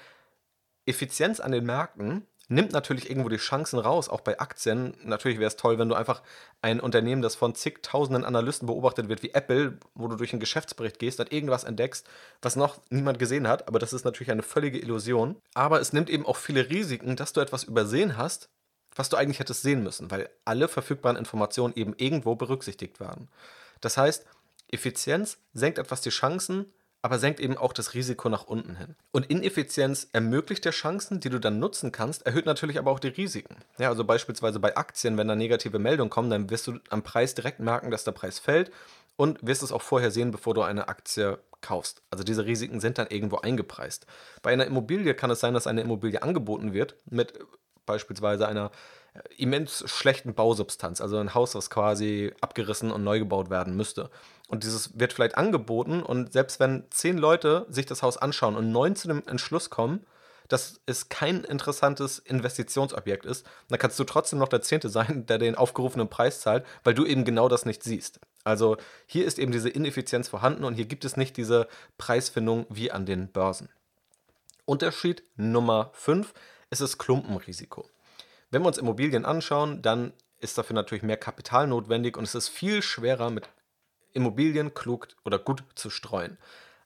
Effizienz an den Märkten nimmt natürlich irgendwo die Chancen raus, auch bei Aktien. Natürlich wäre es toll, wenn du einfach ein Unternehmen, das von zigtausenden Analysten beobachtet wird, wie Apple, wo du durch einen Geschäftsbericht gehst, dann irgendwas entdeckst, was noch niemand gesehen hat. Aber das ist natürlich eine völlige Illusion. Aber es nimmt eben auch viele Risiken, dass du etwas übersehen hast, was du eigentlich hättest sehen müssen, weil alle verfügbaren Informationen eben irgendwo berücksichtigt werden. Das heißt, Effizienz senkt etwas die Chancen, aber senkt eben auch das Risiko nach unten hin. Und Ineffizienz ermöglicht dir Chancen, die du dann nutzen kannst, erhöht natürlich aber auch die Risiken. Ja, also beispielsweise bei Aktien, wenn da negative Meldungen kommen, dann wirst du am Preis direkt merken, dass der Preis fällt und wirst es auch vorher sehen, bevor du eine Aktie kaufst. Also diese Risiken sind dann irgendwo eingepreist. Bei einer Immobilie kann es sein, dass eine Immobilie angeboten wird mit beispielsweise einer immens schlechten Bausubstanz, also ein Haus, was quasi abgerissen und neu gebaut werden müsste. Und dieses wird vielleicht angeboten und selbst wenn zehn Leute sich das Haus anschauen und neun zu dem Entschluss kommen, dass es kein interessantes Investitionsobjekt ist, dann kannst du trotzdem noch der Zehnte sein, der den aufgerufenen Preis zahlt, weil du eben genau das nicht siehst. Also hier ist eben diese Ineffizienz vorhanden und hier gibt es nicht diese Preisfindung wie an den Börsen. Unterschied Nummer 5 ist das Klumpenrisiko. Wenn wir uns Immobilien anschauen, dann ist dafür natürlich mehr Kapital notwendig und es ist viel schwerer, mit Immobilien klug oder gut zu streuen.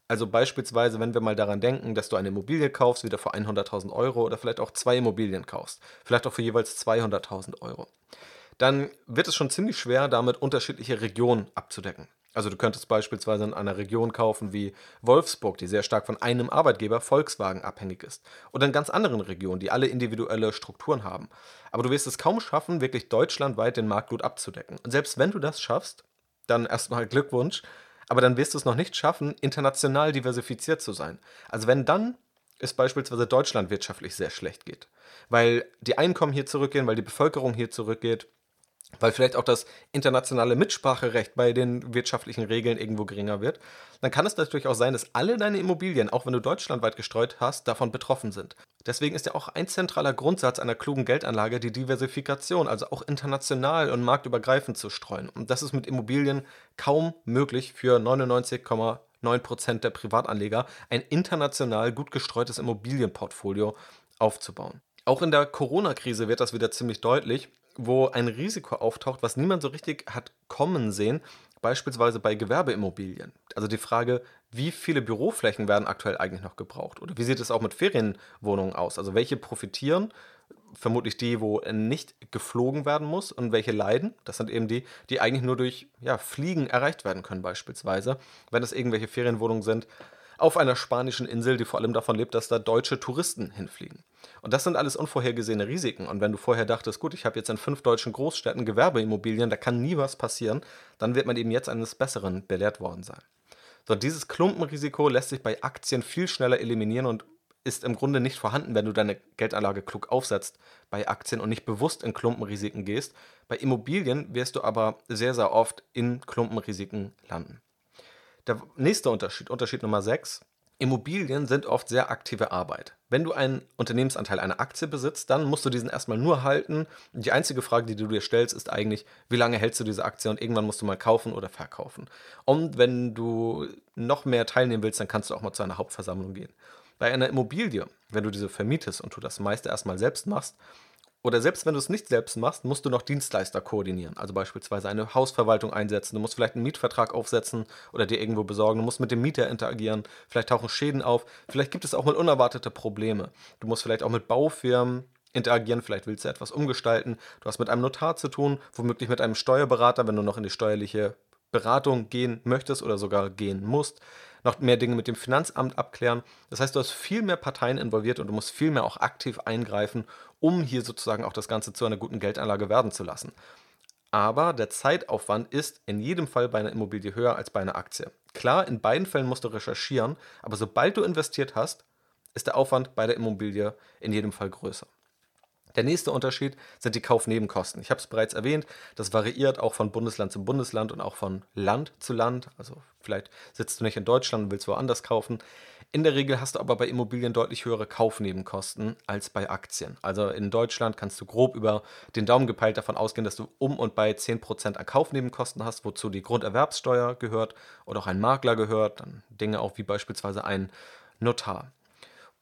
Also beispielsweise, wenn wir mal daran denken, dass du eine Immobilie kaufst, wieder für 100.000 Euro oder vielleicht auch zwei Immobilien kaufst, vielleicht auch für jeweils 200.000 Euro, dann wird es schon ziemlich schwer, damit unterschiedliche Regionen abzudecken. Also du könntest beispielsweise in einer Region kaufen wie Wolfsburg, die sehr stark von einem Arbeitgeber Volkswagen abhängig ist. Oder in ganz anderen Regionen, die alle individuelle Strukturen haben. Aber du wirst es kaum schaffen, wirklich deutschlandweit den Markt gut abzudecken. Und selbst wenn du das schaffst, dann erstmal Glückwunsch, aber dann wirst du es noch nicht schaffen, international diversifiziert zu sein. Also wenn dann es beispielsweise Deutschland wirtschaftlich sehr schlecht geht, weil die Einkommen hier zurückgehen, weil die Bevölkerung hier zurückgeht, weil vielleicht auch das internationale Mitspracherecht bei den wirtschaftlichen Regeln irgendwo geringer wird, dann kann es natürlich auch sein, dass alle deine Immobilien, auch wenn du deutschlandweit gestreut hast, davon betroffen sind. Deswegen ist ja auch ein zentraler Grundsatz einer klugen Geldanlage die Diversifikation, also auch international und marktübergreifend zu streuen. Und das ist mit Immobilien kaum möglich für 99,9% der Privatanleger, ein international gut gestreutes Immobilienportfolio aufzubauen. Auch in der Corona-Krise wird das wieder ziemlich deutlich wo ein Risiko auftaucht, was niemand so richtig hat kommen sehen, beispielsweise bei Gewerbeimmobilien. Also die Frage, wie viele Büroflächen werden aktuell eigentlich noch gebraucht? Oder wie sieht es auch mit Ferienwohnungen aus? Also welche profitieren? Vermutlich die, wo nicht geflogen werden muss und welche leiden. Das sind eben die, die eigentlich nur durch ja, Fliegen erreicht werden können, beispielsweise. Wenn es irgendwelche Ferienwohnungen sind, auf einer spanischen Insel, die vor allem davon lebt, dass da deutsche Touristen hinfliegen. Und das sind alles unvorhergesehene Risiken. Und wenn du vorher dachtest, gut, ich habe jetzt in fünf deutschen Großstädten Gewerbeimmobilien, da kann nie was passieren, dann wird man eben jetzt eines Besseren belehrt worden sein. So, dieses Klumpenrisiko lässt sich bei Aktien viel schneller eliminieren und ist im Grunde nicht vorhanden, wenn du deine Geldanlage klug aufsetzt bei Aktien und nicht bewusst in Klumpenrisiken gehst. Bei Immobilien wirst du aber sehr, sehr oft in Klumpenrisiken landen. Der nächste Unterschied, Unterschied Nummer 6. Immobilien sind oft sehr aktive Arbeit. Wenn du einen Unternehmensanteil einer Aktie besitzt, dann musst du diesen erstmal nur halten. Die einzige Frage, die du dir stellst, ist eigentlich, wie lange hältst du diese Aktie und irgendwann musst du mal kaufen oder verkaufen. Und wenn du noch mehr teilnehmen willst, dann kannst du auch mal zu einer Hauptversammlung gehen. Bei einer Immobilie, wenn du diese vermietest und du das meiste erstmal selbst machst, oder selbst wenn du es nicht selbst machst, musst du noch Dienstleister koordinieren. Also beispielsweise eine Hausverwaltung einsetzen. Du musst vielleicht einen Mietvertrag aufsetzen oder dir irgendwo besorgen. Du musst mit dem Mieter interagieren. Vielleicht tauchen Schäden auf. Vielleicht gibt es auch mal unerwartete Probleme. Du musst vielleicht auch mit Baufirmen interagieren, vielleicht willst du etwas umgestalten. Du hast mit einem Notar zu tun, womöglich mit einem Steuerberater, wenn du noch in die steuerliche Beratung gehen möchtest oder sogar gehen musst noch mehr Dinge mit dem Finanzamt abklären. Das heißt, du hast viel mehr Parteien involviert und du musst viel mehr auch aktiv eingreifen, um hier sozusagen auch das Ganze zu einer guten Geldanlage werden zu lassen. Aber der Zeitaufwand ist in jedem Fall bei einer Immobilie höher als bei einer Aktie. Klar, in beiden Fällen musst du recherchieren, aber sobald du investiert hast, ist der Aufwand bei der Immobilie in jedem Fall größer. Der nächste Unterschied sind die Kaufnebenkosten. Ich habe es bereits erwähnt, das variiert auch von Bundesland zu Bundesland und auch von Land zu Land. Also vielleicht sitzt du nicht in Deutschland und willst woanders kaufen. In der Regel hast du aber bei Immobilien deutlich höhere Kaufnebenkosten als bei Aktien. Also in Deutschland kannst du grob über den Daumen gepeilt davon ausgehen, dass du um und bei 10% an Kaufnebenkosten hast, wozu die Grunderwerbssteuer gehört oder auch ein Makler gehört, dann Dinge auch wie beispielsweise ein Notar.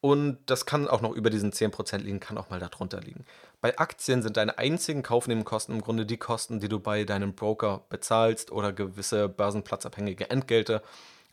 Und das kann auch noch über diesen 10% liegen, kann auch mal darunter liegen. Bei Aktien sind deine einzigen Kaufnebenkosten im Grunde die Kosten, die du bei deinem Broker bezahlst oder gewisse börsenplatzabhängige Entgelte.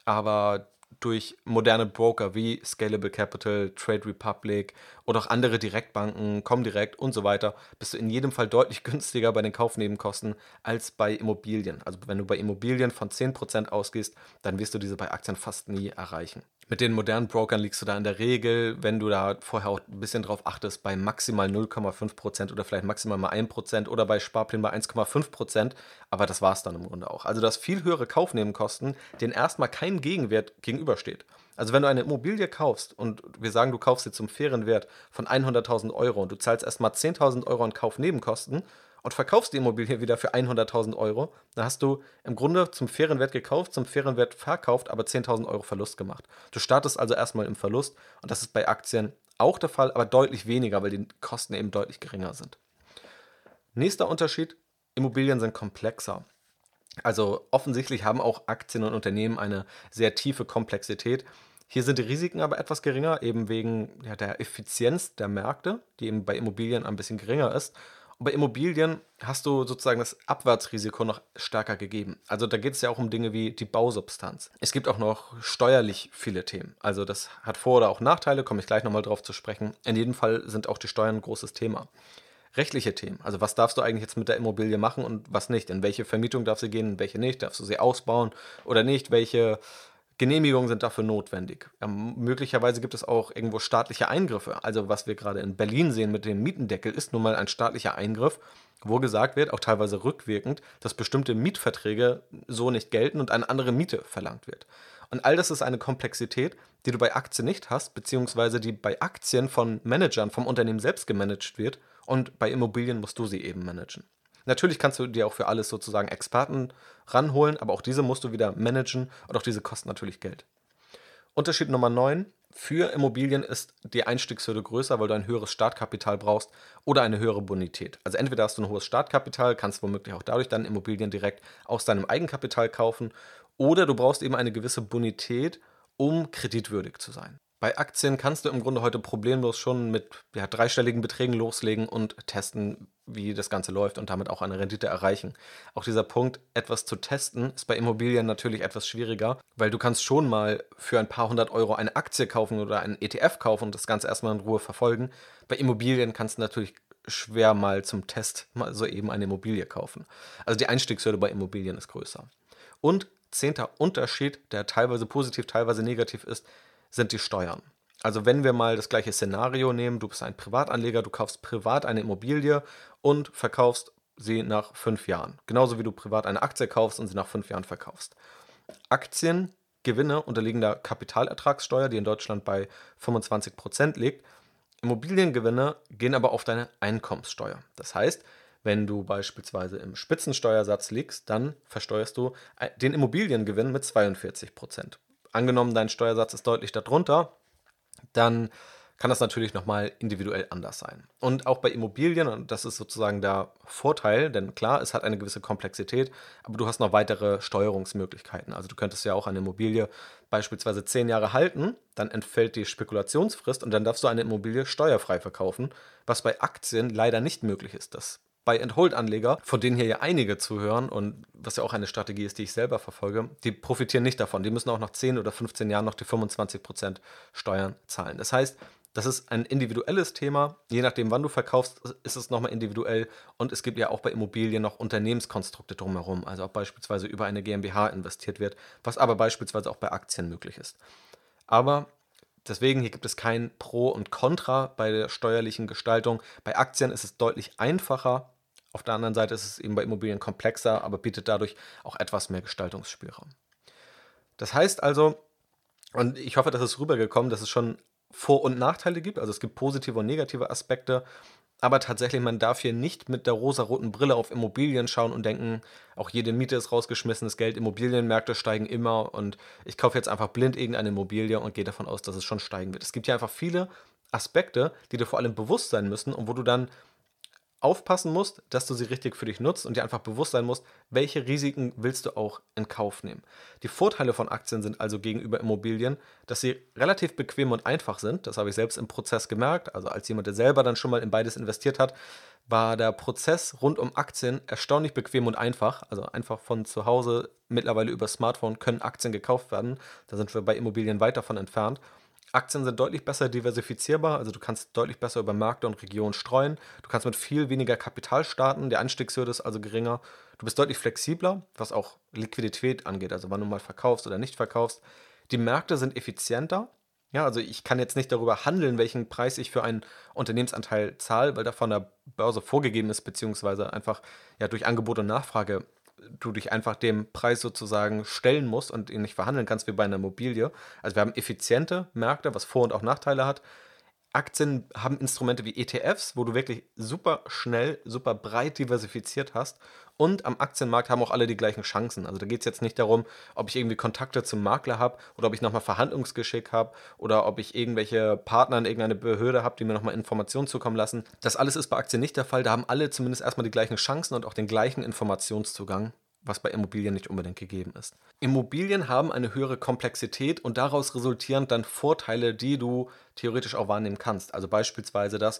Aber durch moderne Broker wie Scalable Capital, Trade Republic oder auch andere Direktbanken, Comdirect und so weiter, bist du in jedem Fall deutlich günstiger bei den Kaufnebenkosten als bei Immobilien. Also wenn du bei Immobilien von 10% ausgehst, dann wirst du diese bei Aktien fast nie erreichen. Mit den modernen Brokern liegst du da in der Regel, wenn du da vorher auch ein bisschen drauf achtest, bei maximal 0,5% oder vielleicht maximal mal 1% oder bei Sparplänen bei 1,5%. Aber das war es dann im Grunde auch. Also du hast viel höhere Kaufnebenkosten, denen erstmal kein Gegenwert gegenübersteht. Also wenn du eine Immobilie kaufst und wir sagen, du kaufst sie zum fairen Wert von 100.000 Euro und du zahlst erstmal 10.000 Euro an Kaufnebenkosten und verkaufst die Immobilie wieder für 100.000 Euro, dann hast du im Grunde zum fairen Wert gekauft, zum fairen Wert verkauft, aber 10.000 Euro Verlust gemacht. Du startest also erstmal im Verlust und das ist bei Aktien auch der Fall, aber deutlich weniger, weil die Kosten eben deutlich geringer sind. Nächster Unterschied, Immobilien sind komplexer. Also offensichtlich haben auch Aktien und Unternehmen eine sehr tiefe Komplexität. Hier sind die Risiken aber etwas geringer, eben wegen ja, der Effizienz der Märkte, die eben bei Immobilien ein bisschen geringer ist. Und bei Immobilien hast du sozusagen das Abwärtsrisiko noch stärker gegeben. Also da geht es ja auch um Dinge wie die Bausubstanz. Es gibt auch noch steuerlich viele Themen. Also das hat Vor- oder auch Nachteile, komme ich gleich nochmal drauf zu sprechen. In jedem Fall sind auch die Steuern ein großes Thema. Rechtliche Themen. Also was darfst du eigentlich jetzt mit der Immobilie machen und was nicht? In welche Vermietung darf sie gehen, in welche nicht? Darfst du sie ausbauen oder nicht? Welche Genehmigungen sind dafür notwendig. Ähm, möglicherweise gibt es auch irgendwo staatliche Eingriffe. Also was wir gerade in Berlin sehen mit dem Mietendeckel ist nun mal ein staatlicher Eingriff, wo gesagt wird, auch teilweise rückwirkend, dass bestimmte Mietverträge so nicht gelten und eine andere Miete verlangt wird. Und all das ist eine Komplexität, die du bei Aktien nicht hast, beziehungsweise die bei Aktien von Managern vom Unternehmen selbst gemanagt wird und bei Immobilien musst du sie eben managen. Natürlich kannst du dir auch für alles sozusagen Experten ranholen, aber auch diese musst du wieder managen und auch diese kosten natürlich Geld. Unterschied Nummer 9. Für Immobilien ist die Einstiegshürde größer, weil du ein höheres Startkapital brauchst oder eine höhere Bonität. Also entweder hast du ein hohes Startkapital, kannst womöglich auch dadurch dann Immobilien direkt aus deinem Eigenkapital kaufen, oder du brauchst eben eine gewisse Bonität, um kreditwürdig zu sein. Bei Aktien kannst du im Grunde heute problemlos schon mit ja, dreistelligen Beträgen loslegen und testen, wie das Ganze läuft und damit auch eine Rendite erreichen. Auch dieser Punkt, etwas zu testen, ist bei Immobilien natürlich etwas schwieriger, weil du kannst schon mal für ein paar hundert Euro eine Aktie kaufen oder einen ETF kaufen und das Ganze erstmal in Ruhe verfolgen. Bei Immobilien kannst du natürlich schwer mal zum Test mal so eben eine Immobilie kaufen. Also die Einstiegshürde bei Immobilien ist größer. Und zehnter Unterschied, der teilweise positiv, teilweise negativ ist, sind die Steuern. Also wenn wir mal das gleiche Szenario nehmen, du bist ein Privatanleger, du kaufst privat eine Immobilie und verkaufst sie nach fünf Jahren. Genauso wie du privat eine Aktie kaufst und sie nach fünf Jahren verkaufst. Aktiengewinne unterliegen der Kapitalertragssteuer, die in Deutschland bei 25% liegt. Immobiliengewinne gehen aber auf deine Einkommenssteuer. Das heißt, wenn du beispielsweise im Spitzensteuersatz liegst, dann versteuerst du den Immobiliengewinn mit 42% Angenommen, dein Steuersatz ist deutlich darunter, dann kann das natürlich nochmal individuell anders sein. Und auch bei Immobilien, und das ist sozusagen der Vorteil, denn klar, es hat eine gewisse Komplexität, aber du hast noch weitere Steuerungsmöglichkeiten. Also du könntest ja auch eine Immobilie beispielsweise zehn Jahre halten, dann entfällt die Spekulationsfrist und dann darfst du eine Immobilie steuerfrei verkaufen, was bei Aktien leider nicht möglich ist. Das bei Enthold-Anleger, von denen hier ja einige zuhören und was ja auch eine Strategie ist, die ich selber verfolge, die profitieren nicht davon. Die müssen auch nach 10 oder 15 Jahren noch die 25% Steuern zahlen. Das heißt, das ist ein individuelles Thema. Je nachdem, wann du verkaufst, ist es nochmal individuell. Und es gibt ja auch bei Immobilien noch Unternehmenskonstrukte drumherum. Also auch beispielsweise über eine GmbH investiert wird, was aber beispielsweise auch bei Aktien möglich ist. Aber deswegen hier gibt es kein Pro und Contra bei der steuerlichen Gestaltung. Bei Aktien ist es deutlich einfacher, auf der anderen Seite ist es eben bei Immobilien komplexer, aber bietet dadurch auch etwas mehr Gestaltungsspielraum. Das heißt also, und ich hoffe, dass es rübergekommen, dass es schon Vor- und Nachteile gibt. Also es gibt positive und negative Aspekte. Aber tatsächlich, man darf hier nicht mit der rosa-roten Brille auf Immobilien schauen und denken, auch jede Miete ist rausgeschmissenes Geld, Immobilienmärkte steigen immer und ich kaufe jetzt einfach blind irgendeine Immobilie und gehe davon aus, dass es schon steigen wird. Es gibt ja einfach viele Aspekte, die dir vor allem bewusst sein müssen und wo du dann aufpassen musst, dass du sie richtig für dich nutzt und dir einfach bewusst sein musst, welche Risiken willst du auch in Kauf nehmen. Die Vorteile von Aktien sind also gegenüber Immobilien, dass sie relativ bequem und einfach sind. Das habe ich selbst im Prozess gemerkt. Also als jemand, der selber dann schon mal in beides investiert hat, war der Prozess rund um Aktien erstaunlich bequem und einfach. Also einfach von zu Hause mittlerweile über Smartphone können Aktien gekauft werden. Da sind wir bei Immobilien weit davon entfernt. Aktien sind deutlich besser diversifizierbar, also du kannst deutlich besser über Märkte und Regionen streuen. Du kannst mit viel weniger Kapital starten, der Anstiegshürde ist also geringer. Du bist deutlich flexibler, was auch Liquidität angeht, also wann du mal verkaufst oder nicht verkaufst. Die Märkte sind effizienter. Ja, also ich kann jetzt nicht darüber handeln, welchen Preis ich für einen Unternehmensanteil zahle, weil der von der Börse vorgegeben ist, beziehungsweise einfach ja durch Angebot und Nachfrage du dich einfach dem Preis sozusagen stellen musst und ihn nicht verhandeln kannst wie bei einer Immobilie. Also wir haben effiziente Märkte, was Vor- und auch Nachteile hat. Aktien haben Instrumente wie ETFs, wo du wirklich super schnell, super breit diversifiziert hast. Und am Aktienmarkt haben auch alle die gleichen Chancen. Also da geht es jetzt nicht darum, ob ich irgendwie Kontakte zum Makler habe oder ob ich nochmal Verhandlungsgeschick habe oder ob ich irgendwelche Partner in irgendeine Behörde habe, die mir nochmal Informationen zukommen lassen. Das alles ist bei Aktien nicht der Fall. Da haben alle zumindest erstmal die gleichen Chancen und auch den gleichen Informationszugang was bei Immobilien nicht unbedingt gegeben ist. Immobilien haben eine höhere Komplexität und daraus resultieren dann Vorteile, die du theoretisch auch wahrnehmen kannst. Also beispielsweise das,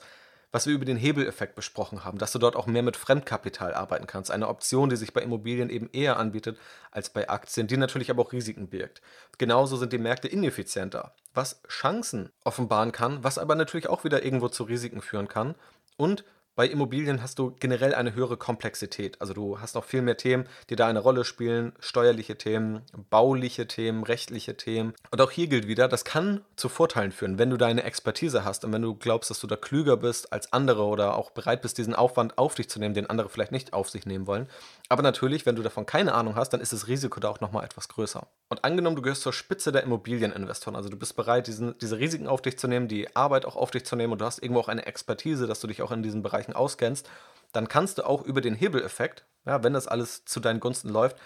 was wir über den Hebeleffekt besprochen haben, dass du dort auch mehr mit Fremdkapital arbeiten kannst. Eine Option, die sich bei Immobilien eben eher anbietet als bei Aktien, die natürlich aber auch Risiken birgt. Genauso sind die Märkte ineffizienter, was Chancen offenbaren kann, was aber natürlich auch wieder irgendwo zu Risiken führen kann. Und bei Immobilien hast du generell eine höhere Komplexität. Also du hast noch viel mehr Themen, die da eine Rolle spielen. Steuerliche Themen, bauliche Themen, rechtliche Themen. Und auch hier gilt wieder, das kann zu Vorteilen führen, wenn du deine Expertise hast und wenn du glaubst, dass du da klüger bist als andere oder auch bereit bist, diesen Aufwand auf dich zu nehmen, den andere vielleicht nicht auf sich nehmen wollen. Aber natürlich, wenn du davon keine Ahnung hast, dann ist das Risiko da auch nochmal etwas größer. Und angenommen, du gehörst zur Spitze der Immobilieninvestoren, also du bist bereit, diesen, diese Risiken auf dich zu nehmen, die Arbeit auch auf dich zu nehmen und du hast irgendwo auch eine Expertise, dass du dich auch in diesen Bereichen auskennst, dann kannst du auch über den Hebeleffekt, ja, wenn das alles zu deinen Gunsten läuft,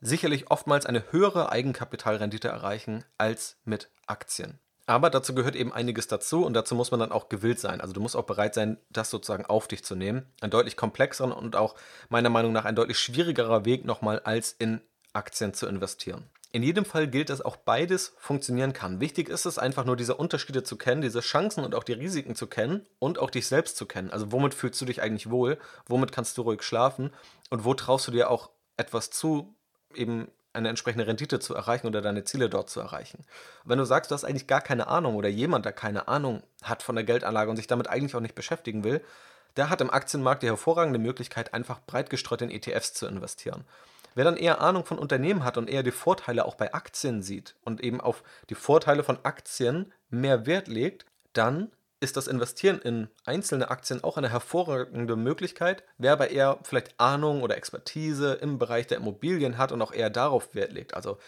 sicherlich oftmals eine höhere Eigenkapitalrendite erreichen als mit Aktien. Aber dazu gehört eben einiges dazu und dazu muss man dann auch gewillt sein. Also du musst auch bereit sein, das sozusagen auf dich zu nehmen. Ein deutlich komplexerer und auch meiner Meinung nach ein deutlich schwierigerer Weg nochmal als in Aktien zu investieren. In jedem Fall gilt, dass auch beides funktionieren kann. Wichtig ist es einfach nur, diese Unterschiede zu kennen, diese Chancen und auch die Risiken zu kennen und auch dich selbst zu kennen. Also womit fühlst du dich eigentlich wohl, womit kannst du ruhig schlafen und wo traust du dir auch etwas zu, eben eine entsprechende Rendite zu erreichen oder deine Ziele dort zu erreichen. wenn du sagst, du hast eigentlich gar keine Ahnung oder jemand, der keine Ahnung hat von der Geldanlage und sich damit eigentlich auch nicht beschäftigen will, der hat im Aktienmarkt die hervorragende Möglichkeit, einfach breit gestreut in ETFs zu investieren. Wer dann eher Ahnung von Unternehmen hat und eher die Vorteile auch bei Aktien sieht und eben auf die Vorteile von Aktien mehr Wert legt, dann ist das Investieren in einzelne Aktien auch eine hervorragende Möglichkeit. Wer aber eher vielleicht Ahnung oder Expertise im Bereich der Immobilien hat und auch eher darauf Wert legt, also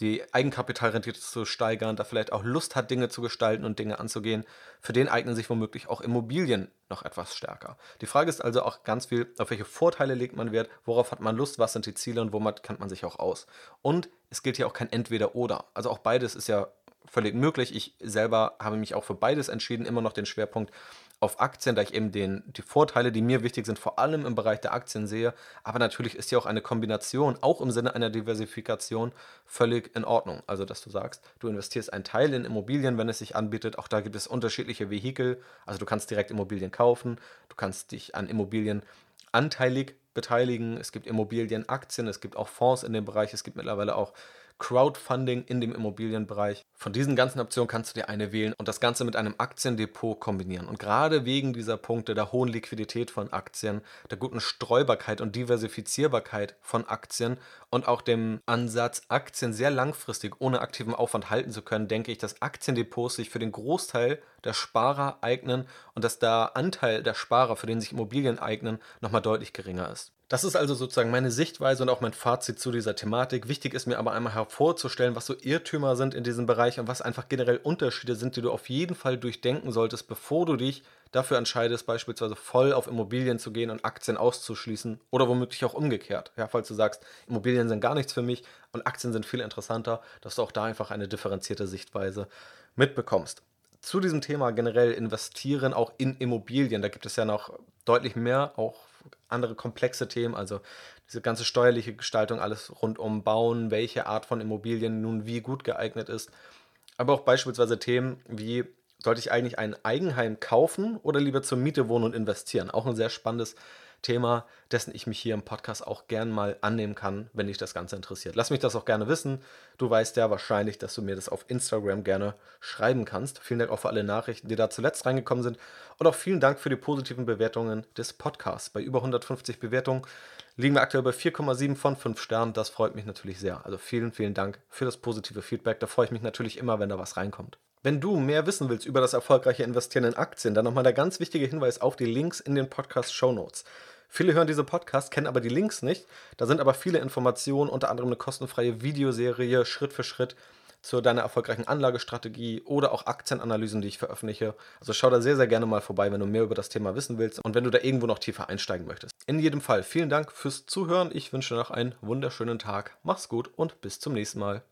die Eigenkapitalrendite zu steigern, da vielleicht auch Lust hat, Dinge zu gestalten und Dinge anzugehen, für den eignen sich womöglich auch Immobilien noch etwas stärker. Die Frage ist also auch ganz viel, auf welche Vorteile legt man Wert, worauf hat man Lust, was sind die Ziele und womit kennt man sich auch aus. Und es gilt hier auch kein Entweder-Oder. Also auch beides ist ja völlig möglich. Ich selber habe mich auch für beides entschieden, immer noch den Schwerpunkt auf Aktien, da ich eben den, die Vorteile, die mir wichtig sind, vor allem im Bereich der Aktien sehe. Aber natürlich ist hier auch eine Kombination, auch im Sinne einer Diversifikation, völlig in Ordnung. Also, dass du sagst, du investierst einen Teil in Immobilien, wenn es sich anbietet. Auch da gibt es unterschiedliche Vehikel. Also, du kannst direkt Immobilien kaufen, du kannst dich an Immobilien anteilig beteiligen. Es gibt Immobilienaktien, es gibt auch Fonds in dem Bereich, es gibt mittlerweile auch Crowdfunding in dem Immobilienbereich. Von diesen ganzen Optionen kannst du dir eine wählen und das Ganze mit einem Aktiendepot kombinieren. Und gerade wegen dieser Punkte der hohen Liquidität von Aktien, der guten Streubarkeit und Diversifizierbarkeit von Aktien und auch dem Ansatz, Aktien sehr langfristig ohne aktiven Aufwand halten zu können, denke ich, dass Aktiendepots sich für den Großteil der Sparer eignen und dass der Anteil der Sparer, für den sich Immobilien eignen, nochmal deutlich geringer ist. Das ist also sozusagen meine Sichtweise und auch mein Fazit zu dieser Thematik. Wichtig ist mir aber einmal hervorzustellen, was so Irrtümer sind in diesem Bereich und was einfach generell Unterschiede sind, die du auf jeden Fall durchdenken solltest, bevor du dich dafür entscheidest, beispielsweise voll auf Immobilien zu gehen und Aktien auszuschließen oder womöglich auch umgekehrt. Ja, falls du sagst, Immobilien sind gar nichts für mich und Aktien sind viel interessanter, dass du auch da einfach eine differenzierte Sichtweise mitbekommst zu diesem Thema generell investieren, auch in Immobilien. Da gibt es ja noch deutlich mehr, auch andere komplexe Themen, also diese ganze steuerliche Gestaltung, alles rund um Bauen, welche Art von Immobilien nun wie gut geeignet ist. Aber auch beispielsweise Themen wie, sollte ich eigentlich ein Eigenheim kaufen oder lieber zur Miete wohnen und investieren? Auch ein sehr spannendes Thema, dessen ich mich hier im Podcast auch gern mal annehmen kann, wenn dich das Ganze interessiert. Lass mich das auch gerne wissen. Du weißt ja wahrscheinlich, dass du mir das auf Instagram gerne schreiben kannst. Vielen Dank auch für alle Nachrichten, die da zuletzt reingekommen sind. Und auch vielen Dank für die positiven Bewertungen des Podcasts. Bei über 150 Bewertungen liegen wir aktuell bei 4,7 von 5 Sternen. Das freut mich natürlich sehr. Also vielen, vielen Dank für das positive Feedback. Da freue ich mich natürlich immer, wenn da was reinkommt. Wenn du mehr wissen willst über das erfolgreiche Investieren in Aktien, dann nochmal der ganz wichtige Hinweis auf die Links in den Podcast Show Notes. Viele hören diese Podcasts, kennen aber die Links nicht. Da sind aber viele Informationen, unter anderem eine kostenfreie Videoserie Schritt für Schritt zu deiner erfolgreichen Anlagestrategie oder auch Aktienanalysen, die ich veröffentliche. Also schau da sehr, sehr gerne mal vorbei, wenn du mehr über das Thema wissen willst und wenn du da irgendwo noch tiefer einsteigen möchtest. In jedem Fall vielen Dank fürs Zuhören. Ich wünsche noch einen wunderschönen Tag. Mach's gut und bis zum nächsten Mal.